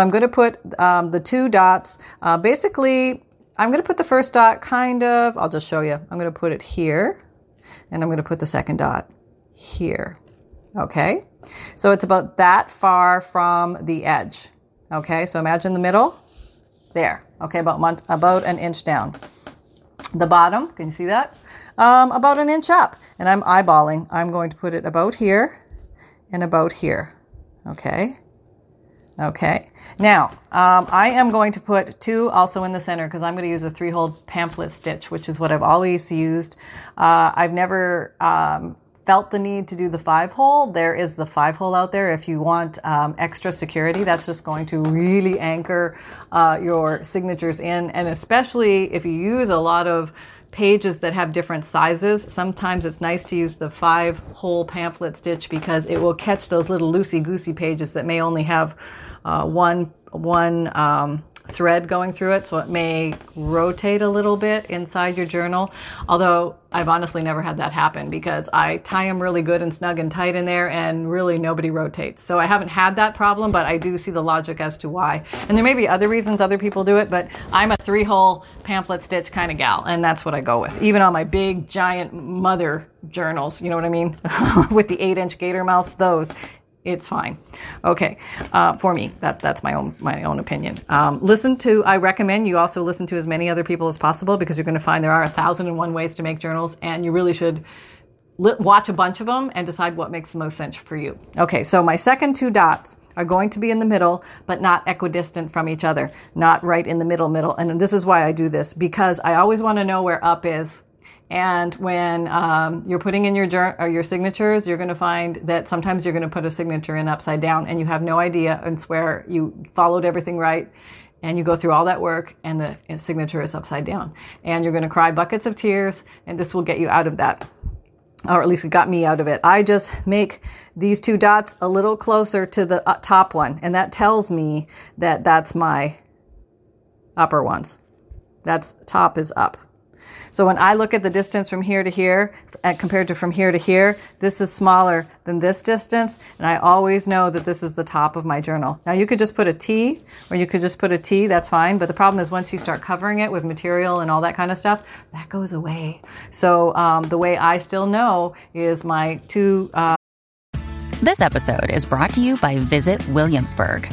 I'm going to put um, the two dots. Uh, basically, I'm going to put the first dot kind of, I'll just show you. I'm going to put it here, and I'm going to put the second dot here. Okay? So it's about that far from the edge. Okay, so imagine the middle. There. Okay, about, about an inch down. The bottom, can you see that? Um, about an inch up. And I'm eyeballing. I'm going to put it about here and about here. Okay. Okay. Now, um, I am going to put two also in the center because I'm going to use a three hole pamphlet stitch, which is what I've always used. Uh, I've never um, felt the need to do the five hole. There is the five hole out there if you want um, extra security. That's just going to really anchor uh, your signatures in. And especially if you use a lot of pages that have different sizes. Sometimes it's nice to use the five hole pamphlet stitch because it will catch those little loosey goosey pages that may only have uh, one one um, thread going through it, so it may rotate a little bit inside your journal. Although I've honestly never had that happen because I tie them really good and snug and tight in there, and really nobody rotates. So I haven't had that problem, but I do see the logic as to why. And there may be other reasons other people do it, but I'm a three hole pamphlet stitch kind of gal, and that's what I go with. Even on my big giant mother journals, you know what I mean, with the eight inch gator mouse, those it's fine. Okay, uh, for me, that that's my own my own opinion. Um, listen to. I recommend you also listen to as many other people as possible because you're going to find there are a thousand and one ways to make journals, and you really should li- watch a bunch of them and decide what makes the most sense for you. Okay, so my second two dots are going to be in the middle, but not equidistant from each other, not right in the middle middle. And this is why I do this because I always want to know where up is and when um, you're putting in your or your signatures, you're going to find that sometimes you're going to put a signature in upside down, and you have no idea and swear you followed everything right. And you go through all that work, and the signature is upside down, and you're going to cry buckets of tears, and this will get you out of that, or at least it got me out of it. I just make these two dots a little closer to the uh, top one, and that tells me that that's my upper ones. That's top is up. So when I look at the distance from here to here compared to from here to here, this is smaller than this distance. And I always know that this is the top of my journal. Now you could just put a T or you could just put a T, that's fine. But the problem is once you start covering it with material and all that kind of stuff, that goes away. So um, the way I still know is my two. Uh... this episode is brought to you by Visit Williamsburg.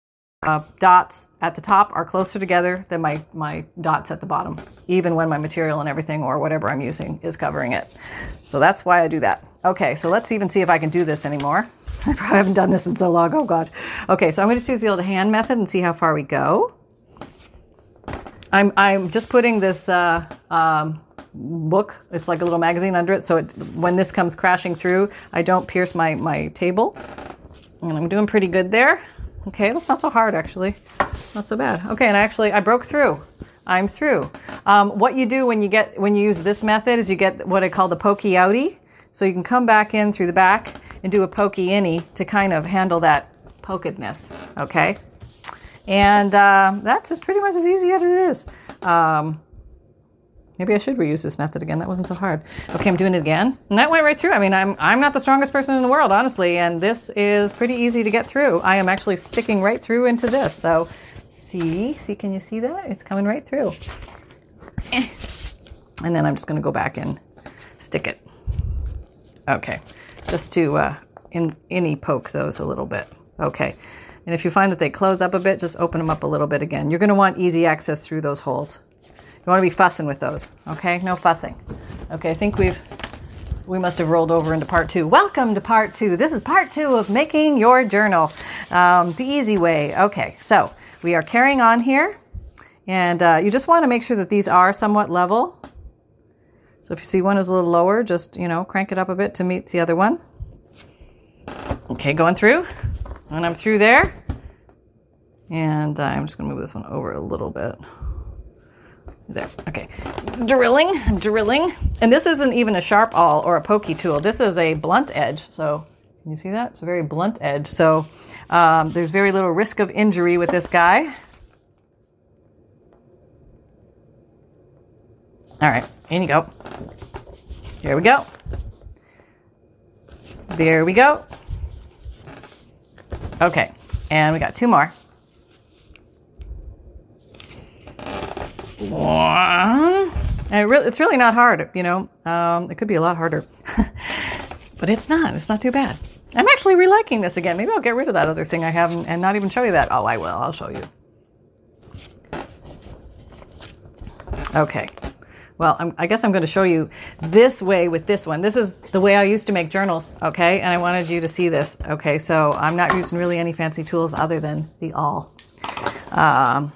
uh, dots at the top are closer together than my, my dots at the bottom, even when my material and everything or whatever I'm using is covering it. So that's why I do that. Okay, so let's even see if I can do this anymore. I probably haven't done this in so long. Oh, God. Okay, so I'm going to use the old hand method and see how far we go. I'm, I'm just putting this uh, um, book, it's like a little magazine under it, so it, when this comes crashing through, I don't pierce my, my table. And I'm doing pretty good there. Okay, that's not so hard actually. Not so bad. Okay, and actually I broke through. I'm through. Um, what you do when you get when you use this method is you get what I call the pokey outie. So you can come back in through the back and do a pokey innie to kind of handle that pokedness. Okay, and uh, that's pretty much as easy as it is. Um, Maybe I should reuse this method again. That wasn't so hard. Okay, I'm doing it again. And that went right through. I mean, I'm, I'm not the strongest person in the world, honestly, and this is pretty easy to get through. I am actually sticking right through into this. So, see, see, can you see that? It's coming right through. Eh. And then I'm just going to go back and stick it. Okay, just to uh, in, any poke those a little bit. Okay. And if you find that they close up a bit, just open them up a little bit again. You're going to want easy access through those holes. You want to be fussing with those, okay? No fussing. Okay, I think we've we must have rolled over into part two. Welcome to part two. This is part two of making your journal um, the easy way. Okay, so we are carrying on here, and uh, you just want to make sure that these are somewhat level. So if you see one is a little lower, just you know crank it up a bit to meet the other one. Okay, going through, and I'm through there, and I'm just going to move this one over a little bit. There. Okay. Drilling, I'm drilling. And this isn't even a sharp awl or a pokey tool. This is a blunt edge. So, can you see that? It's a very blunt edge. So, um, there's very little risk of injury with this guy. All right, in you go. Here we go. There we go. Okay, and we got two more. One. And it really, it's really not hard, you know. Um, it could be a lot harder, but it's not. It's not too bad. I'm actually reliking this again. Maybe I'll get rid of that other thing I have and, and not even show you that. Oh, I will. I'll show you. Okay. Well, I'm, i guess I'm going to show you this way with this one. This is the way I used to make journals, okay? And I wanted you to see this, okay? So I'm not using really any fancy tools other than the awl. Um,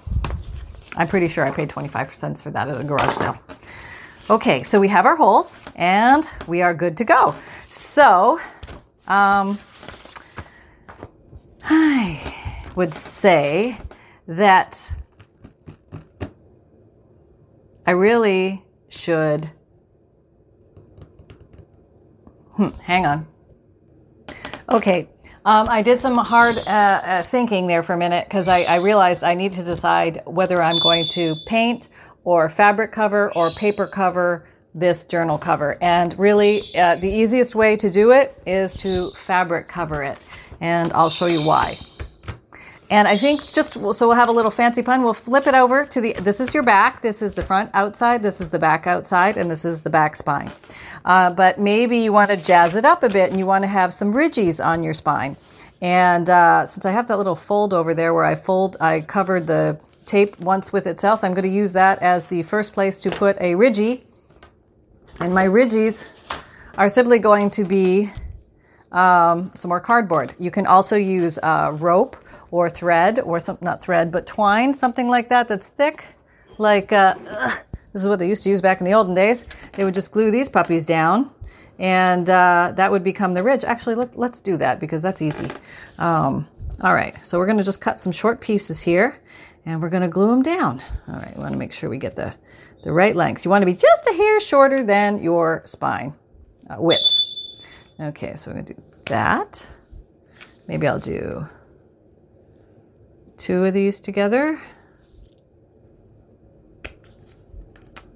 I'm pretty sure I paid 25 cents for that at a garage sale. Okay, so we have our holes and we are good to go. So, um, I would say that I really should. Hmm, hang on. Okay, um, I did some hard uh, uh, thinking there for a minute because I, I, realized I need to decide whether I'm going to paint or fabric cover or paper cover this journal cover. And really, uh, the easiest way to do it is to fabric cover it. And I'll show you why. And I think just so we'll have a little fancy pun. We'll flip it over to the. This is your back. This is the front outside. This is the back outside, and this is the back spine. Uh, but maybe you want to jazz it up a bit, and you want to have some ridges on your spine. And uh, since I have that little fold over there where I fold, I covered the tape once with itself. I'm going to use that as the first place to put a ridgy. And my ridges are simply going to be um, some more cardboard. You can also use uh, rope or thread or some not thread but twine something like that that's thick like uh, this is what they used to use back in the olden days. They would just glue these puppies down and uh, that would become the ridge. Actually let, us do that because that's easy. Um, all right so we're going to just cut some short pieces here and we're going to glue them down. All right we want to make sure we get the the right length. You want to be just a hair shorter than your spine uh, width. Okay so we're going to do that. Maybe i'll do two of these together.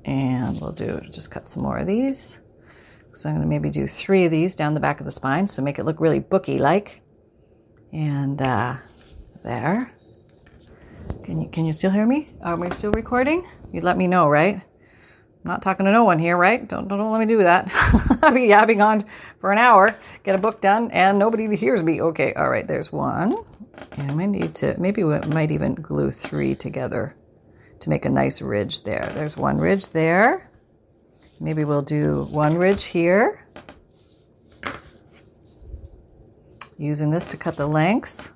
And we'll do just cut some more of these. So I'm going to maybe do three of these down the back of the spine, so make it look really booky like. And uh, there. Can you can you still hear me? Are we still recording? You'd let me know, right? I'm not talking to no one here, right? Don't don't, don't let me do that. I'll be yabbing on for an hour, get a book done, and nobody hears me. Okay, all right. There's one. And we need to, maybe we might even glue three together to make a nice ridge there. There's one ridge there. Maybe we'll do one ridge here. Using this to cut the lengths.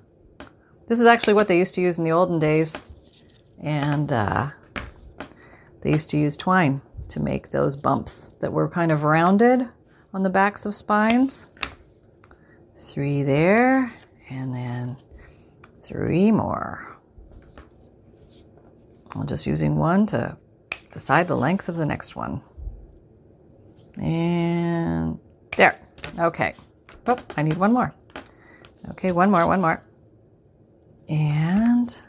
This is actually what they used to use in the olden days. And uh, they used to use twine to make those bumps that were kind of rounded on the backs of spines. Three there, and then Three more. I'm just using one to decide the length of the next one. And there. Okay. Oh, I need one more. Okay, one more, one more. And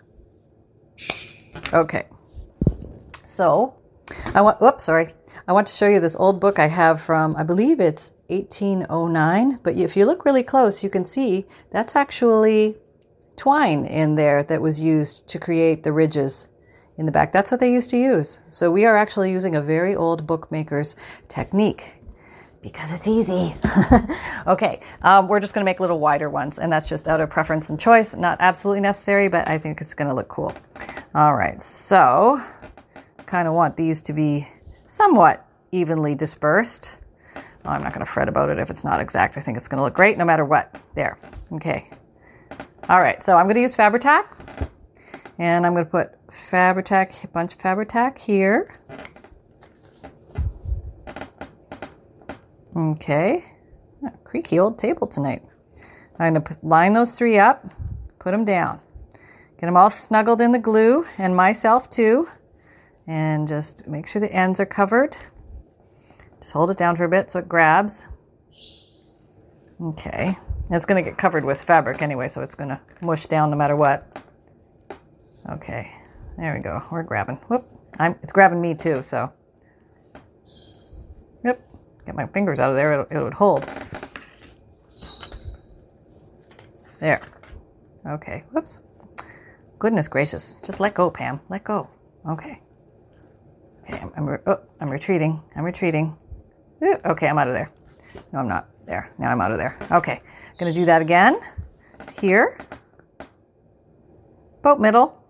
okay. So I want oops, sorry. I want to show you this old book I have from I believe it's 1809, but if you look really close, you can see that's actually twine in there that was used to create the ridges in the back. That's what they used to use. So we are actually using a very old bookmaker's technique because it's easy. okay, um, we're just going to make little wider ones, and that's just out of preference and choice. Not absolutely necessary, but I think it's going to look cool. All right, so kind of want these to be somewhat evenly dispersed. Well, I'm not going to fret about it if it's not exact. I think it's going to look great no matter what. There. Okay. All right, so I'm going to use Fabri-Tac, and I'm going to put Fabri-Tac, a bunch of Fabri-Tac here. Okay, oh, creaky old table tonight. I'm going to line those three up, put them down, get them all snuggled in the glue, and myself too. and just make sure the ends are covered. Just hold it down for a bit so it grabs. Okay. It's going to get covered with fabric anyway, so it's going to mush down no matter what. Okay. There we go. We're grabbing. Whoop. I'm, it's grabbing me too, so. Yep. Get my fingers out of there. It, would hold. There. Okay. Whoops. Goodness gracious. Just let go, Pam. Let go. Okay. Okay. I'm, I'm, oh, I'm retreating. I'm retreating. Okay, I'm out of there. No, I'm not. There. Now I'm out of there. Okay. To do that again. Here. About middle.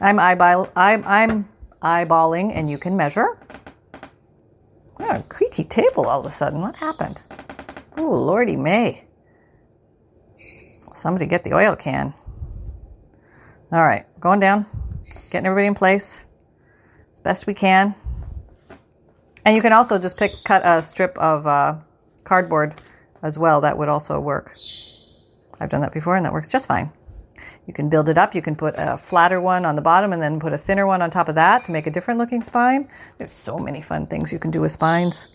I'm eyeball. I'm, I'm eyeballing, and you can measure. Oh, a creaky table all of a sudden. What happened? Oh, Lordy May. Somebody get the oil can. All right, going down, getting everybody in place as best we can. And you can also just pick, cut a strip of uh, cardboard as well. That would also work. I've done that before, and that works just fine. You can build it up. You can put a flatter one on the bottom and then put a thinner one on top of that to make a different looking spine. There's so many fun things you can do with spines.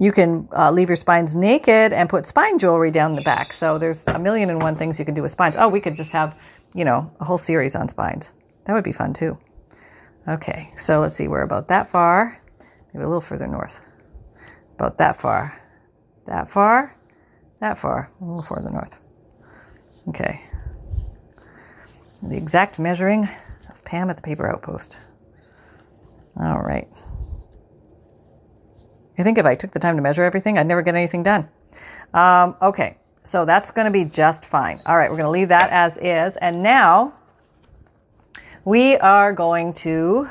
You can uh, leave your spines naked and put spine jewelry down the back. So there's a million and one things you can do with spines. Oh, we could just have, you know, a whole series on spines. That would be fun too. Okay, so let's see, we're about that far, maybe a little further north. About that far, that far, that far, a little further north. Okay. The exact measuring of Pam at the paper outpost. All right. I think if I took the time to measure everything, I'd never get anything done. Um, okay, so that's going to be just fine. All right, we're going to leave that as is. And now we are going to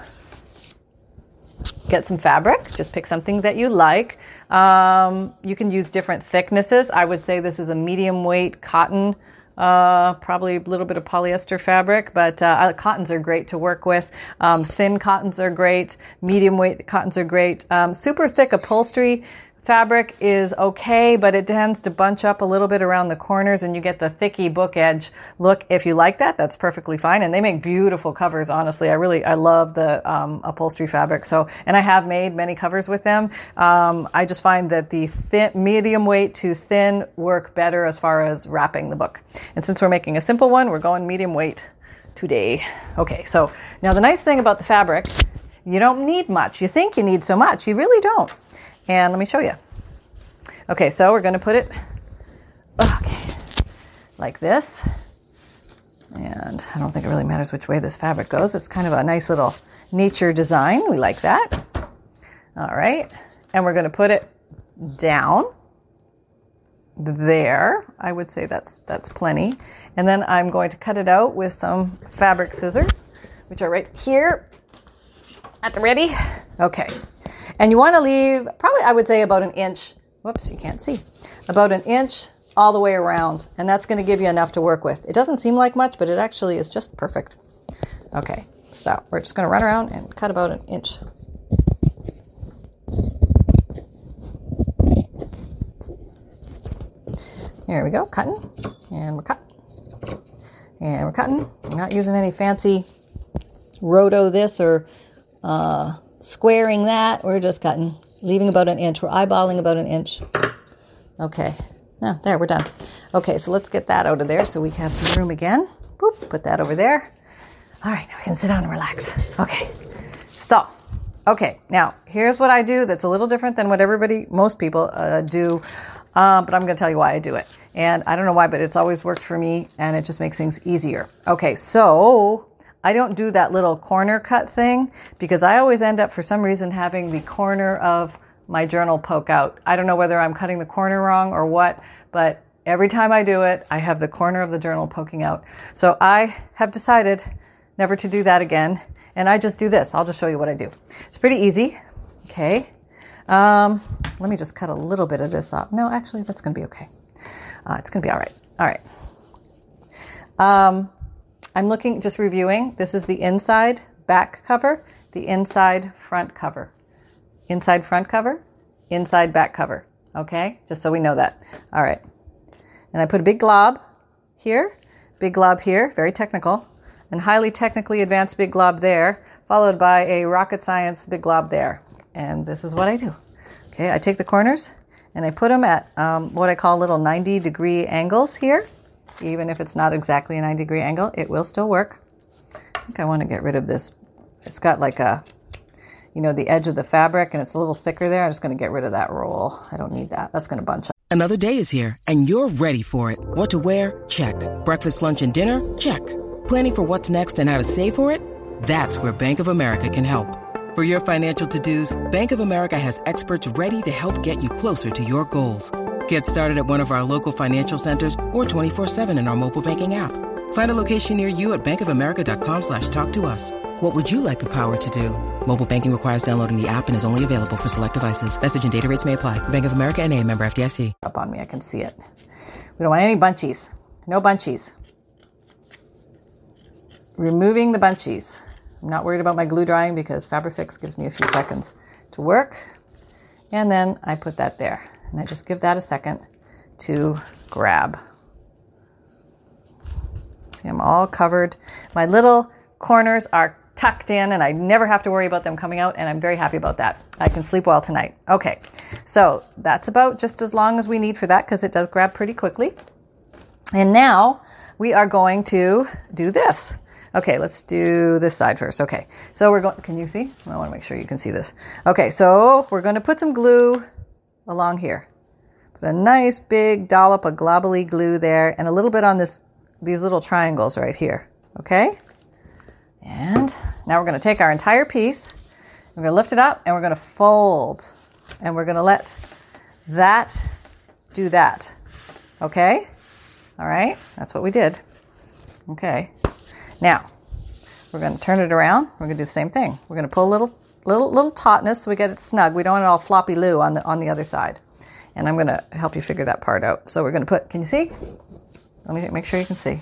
get some fabric. Just pick something that you like. Um, you can use different thicknesses. I would say this is a medium weight cotton uh, probably a little bit of polyester fabric, but uh, cottons are great to work with. Um, thin cottons are great. Medium weight cottons are great. Um, super thick upholstery fabric is okay, but it tends to bunch up a little bit around the corners and you get the thicky book edge look. If you like that, that's perfectly fine. And they make beautiful covers, honestly. I really, I love the um, upholstery fabric. So, and I have made many covers with them. Um, I just find that the thin, medium weight to thin work better as far as wrapping the book. And since we're making a simple one, we're going medium weight today. Okay, so now the nice thing about the fabric, you don't need much. You think you need so much, you really don't. And let me show you. Okay, so we're going to put it okay, like this. And I don't think it really matters which way this fabric goes. It's kind of a nice little nature design. We like that. All right. And we're going to put it down there. I would say that's that's plenty. And then I'm going to cut it out with some fabric scissors, which are right here at the ready. Okay. And you want to leave probably, I would say, about an inch. Whoops, you can't see. About an inch all the way around. And that's going to give you enough to work with. It doesn't seem like much, but it actually is just perfect. Okay, so we're just going to run around and cut about an inch. Here we go, cutting. And we're cutting. And we're cutting. I'm not using any fancy roto this or uh, squaring that. We're just cutting, leaving about an inch. We're eyeballing about an inch. Okay. Now, there, we're done. Okay, so let's get that out of there so we can have some room again. Boop, put that over there. All right, now we can sit down and relax. Okay. So, okay, now here's what I do that's a little different than what everybody, most people uh, do, um, but I'm going to tell you why I do it. And I don't know why, but it's always worked for me and it just makes things easier. Okay, so I don't do that little corner cut thing because I always end up, for some reason, having the corner of my journal poke out. I don't know whether I'm cutting the corner wrong or what, but every time I do it, I have the corner of the journal poking out. So I have decided never to do that again. And I just do this. I'll just show you what I do. It's pretty easy. Okay. Um, let me just cut a little bit of this off. No, actually, that's going to be okay. Uh, it's going to be all right. All right. Um, I'm looking, just reviewing. This is the inside back cover, the inside front cover. Inside front cover, inside back cover. Okay, just so we know that. All right. And I put a big glob here, big glob here, very technical. and highly technically advanced big glob there, followed by a rocket science big glob there. And this is what I do. Okay, I take the corners and I put them at um, what I call little 90 degree angles here. Even if it's not exactly a 90 degree angle, it will still work. I think I want to get rid of this. It's got like a, you know, the edge of the fabric and it's a little thicker there. I'm just going to get rid of that roll. I don't need that. That's going to bunch up. Another day is here and you're ready for it. What to wear? Check. Breakfast, lunch, and dinner? Check. Planning for what's next and how to save for it? That's where Bank of America can help. For your financial to-dos, Bank of America has experts ready to help get you closer to your goals. Get started at one of our local financial centers or 24-7 in our mobile banking app. Find a location near you at bankofamerica.com slash talk to us. What would you like the power to do? Mobile banking requires downloading the app and is only available for select devices. Message and data rates may apply. Bank of America and a member FDIC. Up on me, I can see it. We don't want any bunchies. No bunchies. Removing the bunchies. I'm not worried about my glue drying because Fabrifix gives me a few seconds to work. And then I put that there. And I just give that a second to grab. See, I'm all covered. My little corners are tucked in and I never have to worry about them coming out and I'm very happy about that. I can sleep well tonight. Okay, so that's about just as long as we need for that because it does grab pretty quickly. And now we are going to do this. Okay, let's do this side first. Okay, so we're going, can you see? I want to make sure you can see this. Okay, so we're going to put some glue along here. Put a nice big dollop of globbly glue there and a little bit on this, these little triangles right here. Okay? And now we're going to take our entire piece, we're going to lift it up and we're going to fold. And we're going to let that do that. Okay? All right? That's what we did. Okay. Now, we're going to turn it around. We're going to do the same thing. We're going to pull a little little little tautness so we get it snug. We don't want it all floppy loo on the on the other side. And I'm going to help you figure that part out. So we're going to put, can you see? Let me make sure you can see.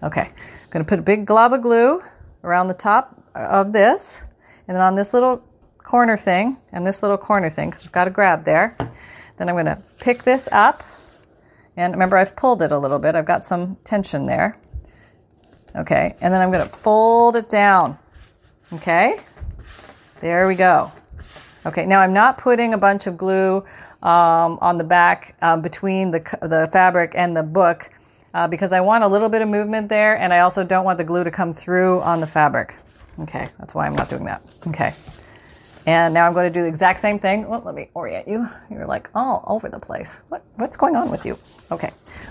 Okay. I'm going to put a big glob of glue around the top of this, and then on this little corner thing, and this little corner thing, because it's got a grab there. Then I'm going to pick this up, and remember I've pulled it a little bit. I've got some tension there. Okay, and then I'm going to fold it down. Okay, there we go. Okay, now I'm not putting a bunch of glue um, on the back um, between the, the fabric and the book uh, because I want a little bit of movement there and I also don't want the glue to come through on the fabric. Okay, that's why I'm not doing that. Okay. And now I'm going to do the exact same thing. Well, let me orient you. You're like all over the place. What, what's going on with you? Okay.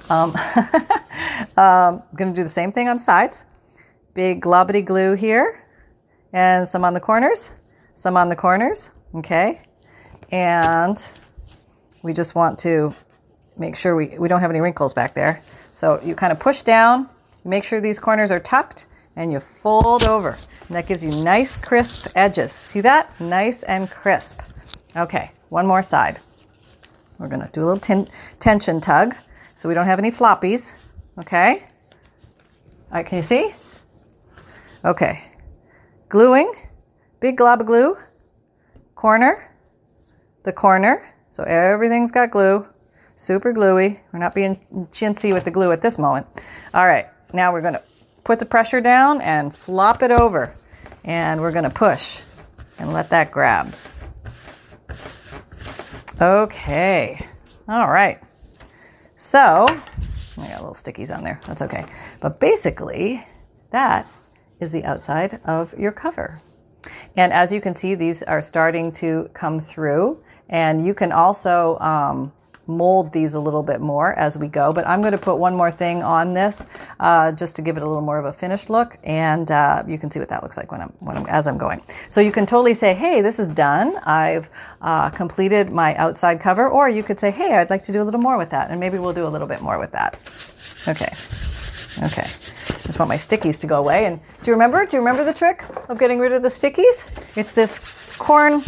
Um, um, I'm going to do the same thing on sides. Big globbity glue here and some on the corners, some on the corners. Okay. And we just want to make sure we, we don't have any wrinkles back there. So you kind of push down, make sure these corners are tucked, and you fold over. And that gives you nice crisp edges. See that? Nice and crisp. Okay, one more side. We're to do a little ten- tension tug so we don't have any floppies. Okay? All right, can you see? Okay. Gluing, big glob of glue, corner, the corner. So everything's got glue, super gluey. We're not being chintzy with the glue at this moment. All right, now we're going to put the pressure down and flop it over. And we're going to push and let that grab. Okay. All right. So, I got a little stickies on there. That's okay. But basically, that is the outside of your cover. And as you can see, these are starting to come through. And you can also um, mold these a little bit more as we go. But I'm going to put one more thing on this uh, just to give it a little more of a finished look, and uh, you can see what that looks like when I'm, when I'm as I'm going. So you can totally say, "Hey, this is done. I've uh, completed my outside cover," or you could say, "Hey, I'd like to do a little more with that," and maybe we'll do a little bit more with that. Okay, okay. Want my stickies to go away. And do you remember? Do you remember the trick of getting rid of the stickies? It's this corn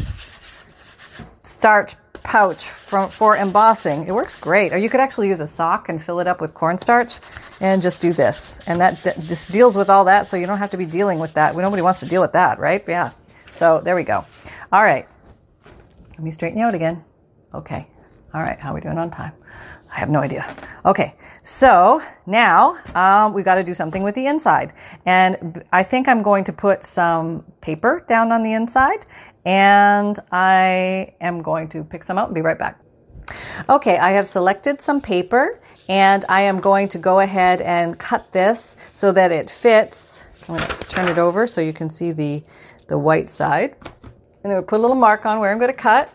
starch pouch from, for embossing. It works great. Or you could actually use a sock and fill it up with cornstarch and just do this. And that d- just deals with all that, so you don't have to be dealing with that. Nobody wants to deal with that, right? Yeah. So there we go. All right. Let me straighten you out again. Okay. All right. How are we doing on time? I have no idea. Okay, so now um, we've got to do something with the inside. And I think I'm going to put some paper down on the inside and I am going to pick some out and be right back. Okay, I have selected some paper and I am going to go ahead and cut this so that it fits. I'm going to turn it over so you can see the, the white side. I'm going to put a little mark on where I'm going to cut.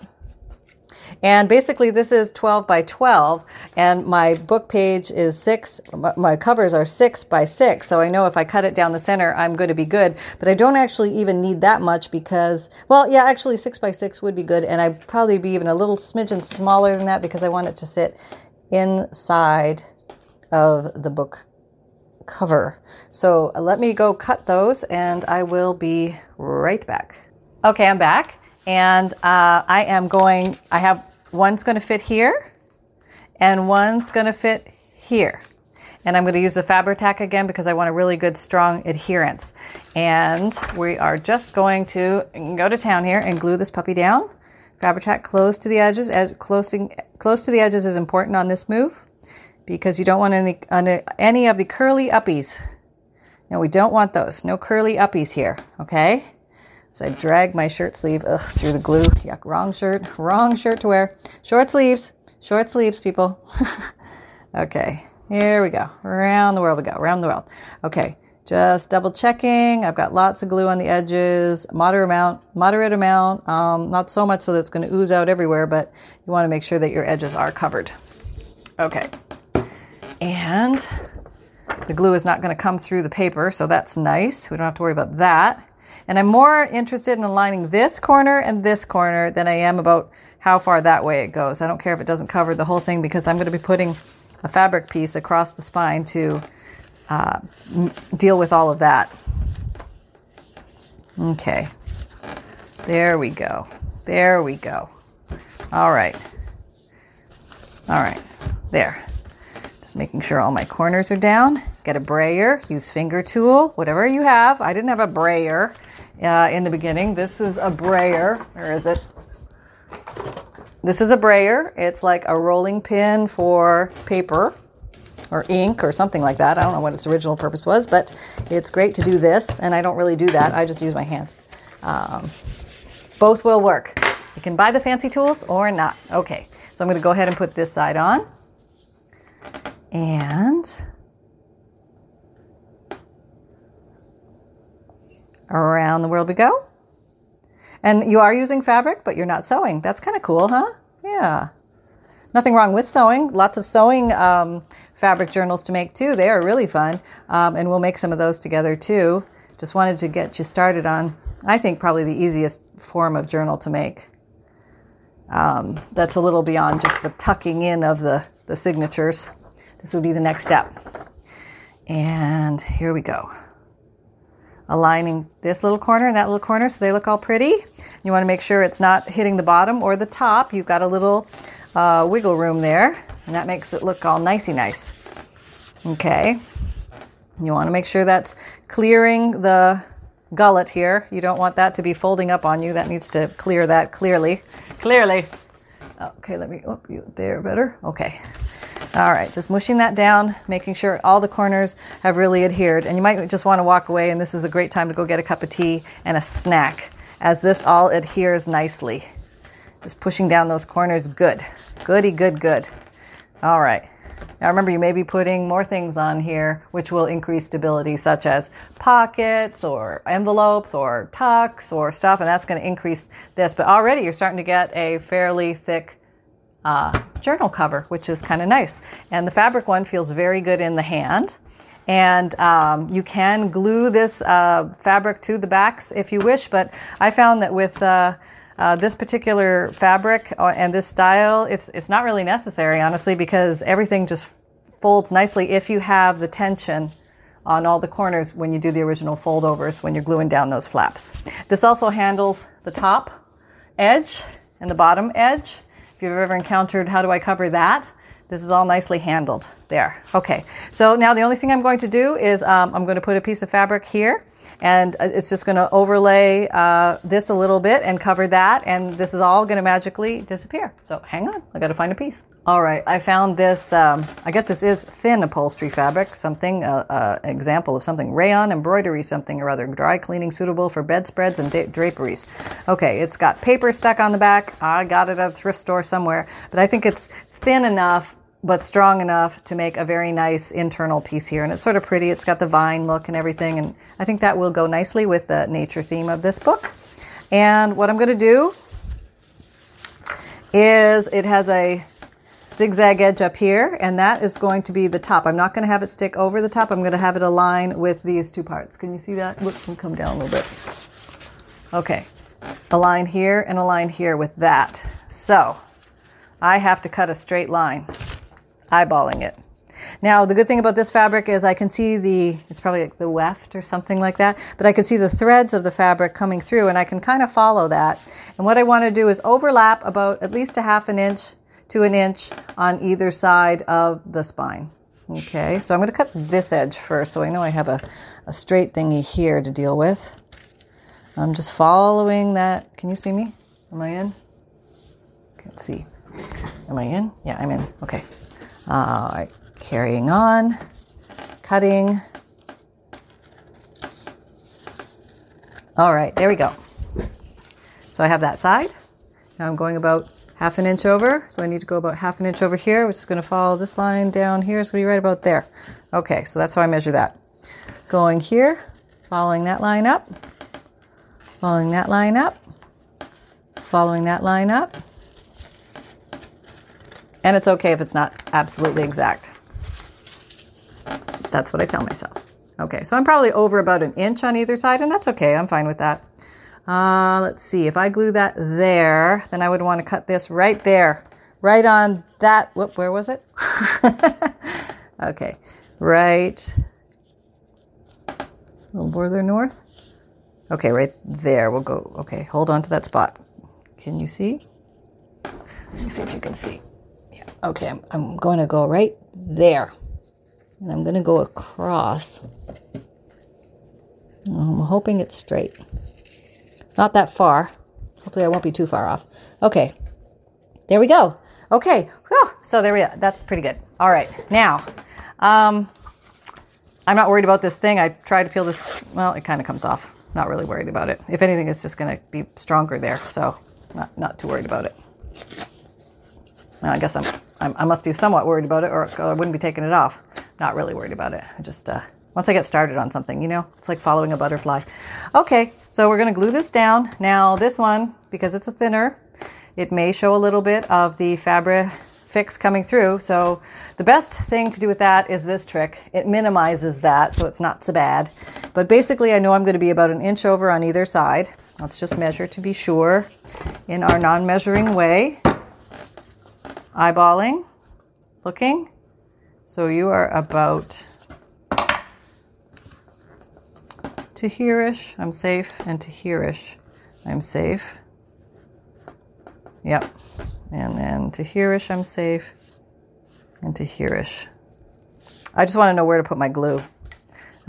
And basically, this is 12 by 12, and my book page is six. My covers are six by six, so I know if I cut it down the center, I'm going to be good. But I don't actually even need that much because, well, yeah, actually, six by six would be good, and I'd probably be even a little smidgen smaller than that because I want it to sit inside of the book cover. So uh, let me go cut those, and I will be right back. Okay, I'm back. And uh, I am going, I have one's going to fit here and one's going to fit here. And I'm going to use the Fabri-Tac again because I want a really good strong adherence. And we are just going to go to town here and glue this puppy down. Fabri-Tac close to the edges. Ed, closing, close to the edges is important on this move because you don't want any, any of the curly uppies. No, we don't want those. No curly uppies here, okay? So I drag my shirt sleeve ugh, through the glue. Yuck, wrong shirt, wrong shirt to wear. Short sleeves, short sleeves, people. okay, here we go. Around the world we go, around the world. Okay, just double checking. I've got lots of glue on the edges, moderate amount, moderate amount, um, not so much so that it's going to ooze out everywhere, but you want to make sure that your edges are covered. Okay, and the glue is not going to come through the paper, so that's nice. We don't have to worry about that. And I'm more interested in aligning this corner and this corner than I am about how far that way it goes. I don't care if it doesn't cover the whole thing because I'm going to be putting a fabric piece across the spine to uh, deal with all of that. Okay. There we go. There we go. All right. All right. There. Just making sure all my corners are down. Get a brayer, use finger tool, whatever you have. I didn't have a brayer uh, in the beginning. This is a brayer. Where is it? This is a brayer. It's like a rolling pin for paper or ink or something like that. I don't know what its original purpose was, but it's great to do this. And I don't really do that. I just use my hands. Um, both will work. You can buy the fancy tools or not. Okay, so I'm going to go ahead and put this side on. And Around the world we go. And you are using fabric, but you're not sewing. That's kind of cool, huh? Yeah. Nothing wrong with sewing. Lots of sewing um, fabric journals to make too. They are really fun. Um, and we'll make some of those together too. Just wanted to get you started on, I think, probably the easiest form of journal to make. Um, that's a little beyond just the tucking in of the, the signatures. This would be the next step. And here we go aligning this little corner and that little corner so they look all pretty. You want to make sure it's not hitting the bottom or the top. You've got a little uh, wiggle room there, and that makes it look all nicey nice. Okay. You want to make sure that's clearing the gullet here. You don't want that to be folding up on you. That needs to clear that clearly. Clearly. Okay, let me, oh, you there better. Okay. All right, just mushing that down, making sure all the corners have really adhered. And you might just want to walk away, and this is a great time to go get a cup of tea and a snack as this all adheres nicely. Just pushing down those corners, good. Goody, good, good. All right. Now remember, you may be putting more things on here which will increase stability, such as pockets or envelopes or tucks or stuff, and that's going to increase this. But already you're starting to get a fairly thick uh, journal cover, which is kind of nice. And the fabric one feels very good in the hand. And um, you can glue this uh, fabric to the backs if you wish, but I found that with uh, uh, this particular fabric uh, and this style, it's it's not really necessary, honestly, because everything just folds nicely if you have the tension on all the corners when you do the original fold overs when you're gluing down those flaps. This also handles the top edge and the bottom edge. If you've ever encountered how do I cover that, this is all nicely handled. There. Okay, so now the only thing I'm going to do is um, I'm going to put a piece of fabric here and uh, it's just going to overlay uh, this a little bit and cover that, and this is all going to magically disappear. So hang on, I got to find a piece. All right, I found this. Um, I guess this is thin upholstery fabric, something uh, uh, example of something rayon embroidery, something or other, dry cleaning suitable for bedspreads and da- draperies. Okay, it's got paper stuck on the back. I got it at a thrift store somewhere, but I think it's thin enough but strong enough to make a very nice internal piece here. And it's sort of pretty. It's got the vine look and everything. And I think that will go nicely with the nature theme of this book. And what I'm going to do is it has a zigzag edge up here, and that is going to be the top. I'm not going to have it stick over the top. I'm going to have it align with these two parts. Can you see that? Let me come down a little bit. Okay, a line here and a line here with that. So I have to cut a straight line, eyeballing it. Now, the good thing about this fabric is I can see the, it's probably like the weft or something like that, but I can see the threads of the fabric coming through and I can kind of follow that. And what I want to do is overlap about at least a half an inch to an inch on either side of the spine. Okay, so I'm going to cut this edge first so I know I have a, a straight thingy here to deal with. I'm just following that. Can you see me? Am I in? Can't see. Am I in? Yeah, I'm in. Okay. Right. Carrying on, cutting. All right, there we go. So I have that side. Now I'm going about half an inch over. So I need to go about half an inch over here, which is going to follow this line down here. It's going to be right about there. Okay, so that's how I measure that. Going here, following that line up, following that line up, following that line up. And it's okay if it's not absolutely exact. That's what I tell myself. Okay, so I'm probably over about an inch on either side, and that's okay. I'm fine with that. Uh, let's see, if I glue that there, then I would want to cut this right there, right on that. Whoop, where was it? okay, right. A little further north. Okay, right there. We'll go. Okay, hold on to that spot. Can you see? Let me see if you can see. Okay, I'm, I'm going to go right there. And I'm going to go across. I'm hoping it's straight. Not that far. Hopefully, I won't be too far off. Okay, there we go. Okay, Whew. so there we go. That's pretty good. All right, now, um, I'm not worried about this thing. I tried to peel this. Well, it kind of comes off. Not really worried about it. If anything, it's just going to be stronger there. So, not not too worried about it. Well, I guess I'm, I'm, i must be somewhat worried about it, or I wouldn't be taking it off. Not really worried about it. I just uh, once I get started on something, you know, it's like following a butterfly. Okay, so we're going to glue this down. Now, this one, because it's a thinner, it may show a little bit of the fabric fix coming through. So, the best thing to do with that is this trick. It minimizes that so it's not so bad. But basically, I know I'm going to be about an inch over on either side. Let's just measure to be sure in our non measuring way. Eyeballing, looking. So, you are about to hereish, I'm safe, and to hereish, I'm safe. Yep. And then to hereish, I'm safe, and to hereish. I just want to know where to put my glue.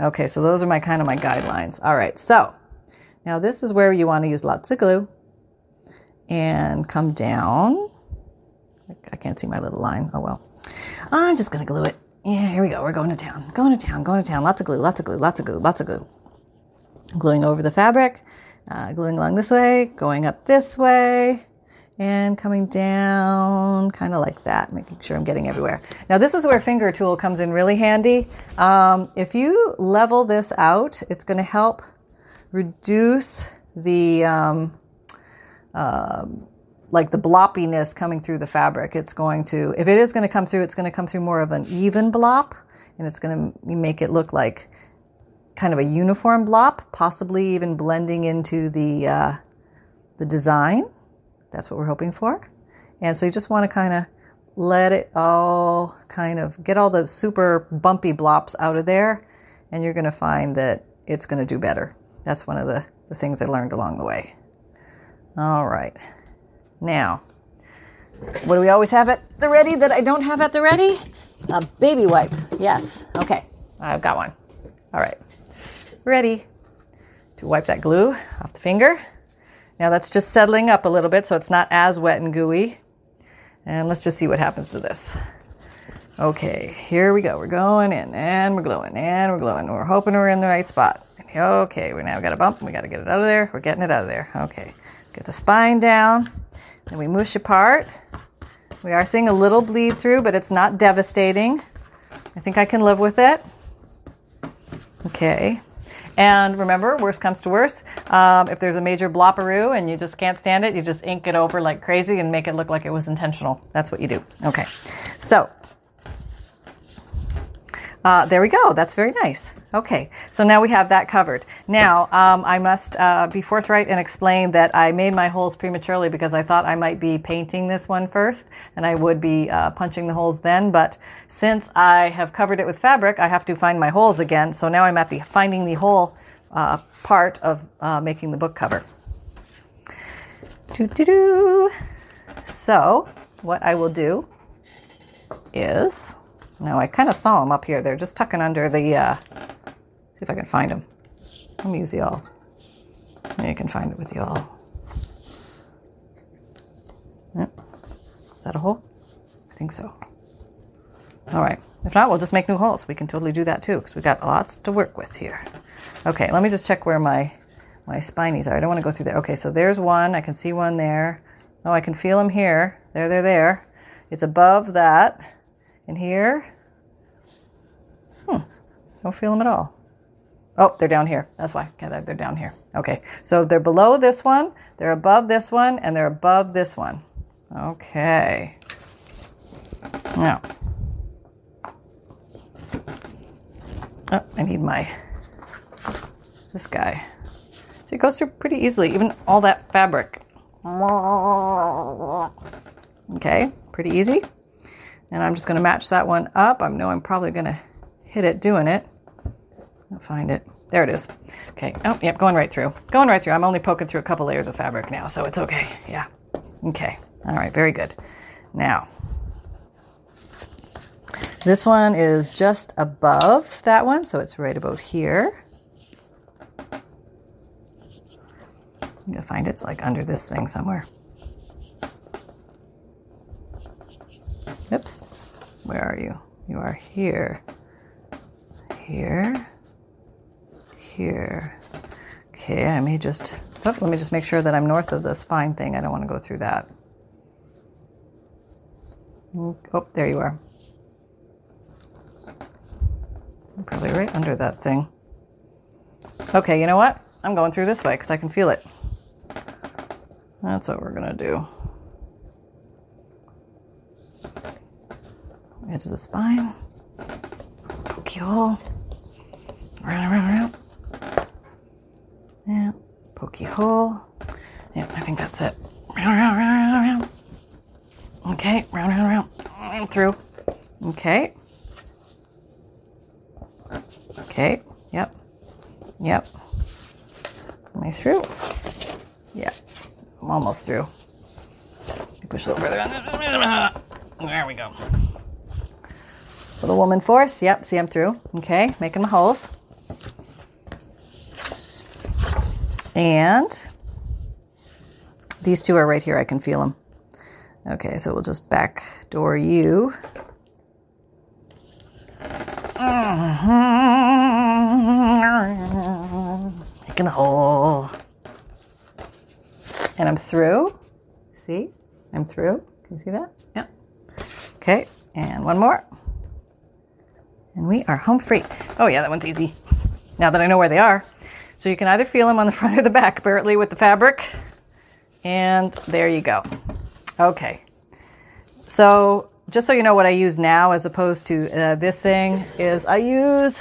Okay, so those are my kind of my guidelines. All right, so now this is where you want to use lots of glue and come down. I can't see my little line. Oh well. I'm just going to glue it. Yeah, here we go. We're going to town. Going to town. Going to town. Lots of glue. Lots of glue. Lots of glue. Lots of glue gluing over the fabric, uh, gluing along this way, going up this way, and coming down kind of like that, making sure I'm getting everywhere. Now, this is where finger tool comes in really handy. Um, if you level this out, it's going to help reduce the um, uh, like the bloppiness coming through the fabric. It's going to, if it is going to come through, it's going to come through more of an even blop, and it's going to make it look like kind of a uniform blop, possibly even blending into the uh, the design. That's what we're hoping for. And so you just want to kind of let it all kind of get all the super bumpy blops out of there, and you're going to find that it's going to do better. That's one of the, the things I learned along the way. All right. Now, what do we always have at the ready that I don't have at the ready? A baby wipe. Yes. Okay. I've got one. All right ready. to wipe that glue off the finger. Now that's just settling up a little bit so it's not as wet and gooey. And let's just see what happens to this. Okay, here we go. We're going in and we're gluing and we're gluing. We're hoping we're in the right spot. Okay, we now got a bump. We got to get it out of there. We're getting it out of there. Okay, get the spine down. Then we mush apart. We are seeing a little bleed through, but it's not devastating. I think I can live with it. Okay. And remember, worst comes to worst. Um, if there's a major blopperoo and you just can't stand it, you just ink it over like crazy and make it look like it was intentional. That's what you do. Okay. So uh, there we go. That's very nice. Okay, so now we have that covered. Now, um, I must uh, be forthright and explain that I made my holes prematurely because I thought I might be painting this one first and I would be uh, punching the holes then. But since I have covered it with fabric, I have to find my holes again. So now I'm at the finding the hole uh, part of uh, making the book cover. So, what I will do is no, I kind of saw them up here. They're just tucking under the. Uh, see if I can find them. Let me use y'all. Maybe I can find it with y'all. Yep. Is that a hole? I think so. All right. If not, we'll just make new holes. We can totally do that too because we've got lots to work with here. Okay, let me just check where my my spinies are. I don't want to go through there. Okay, so there's one. I can see one there. Oh, I can feel them here. There, there, there. It's above that. And here, hmm, don't feel them at all. Oh, they're down here. That's why. Yeah, they're down here. Okay, so they're below this one, they're above this one, and they're above this one. Okay. Now, oh, I need my, this guy. So it goes through pretty easily, even all that fabric. Okay, pretty easy. And I'm just going to match that one up. I know I'm probably going to hit it doing it. I'll find it. There it is. Okay. Oh, yep, going right through. Going right through. I'm only poking through a couple layers of fabric now, so it's okay. Yeah. Okay. All right, very good. Now, this one is just above that one, so it's right about here. To find. It's like under this thing somewhere. Where are you? You are here. Here. Here. Okay, I may just. Oh, let me just make sure that I'm north of the spine thing. I don't want to go through that. Mm, oh, there you are. Probably right under that thing. Okay, you know what? I'm going through this way because I can feel it. That's what we're going to do. Edge of the spine. Pokey hole. Round, round, round. Yeah, pokey hole. Yeah, I think that's it. Round, round, round, round, round. Okay, round, round, round. Mm, through. Okay. Okay, yep. Yep. Am I through? Yeah, I'm almost through. Push a little further. There we go. Little woman force. Yep, see I'm through. Okay, making my holes. And these two are right here. I can feel them. Okay, so we'll just back door you. Making a hole. And I'm through. See? I'm through. Can you see that? Yeah. Okay, and one more. And we are home free. Oh, yeah, that one's easy. Now that I know where they are. So you can either feel them on the front or the back, apparently, with the fabric. And there you go. Okay. So just so you know what I use now as opposed to uh, this thing is I use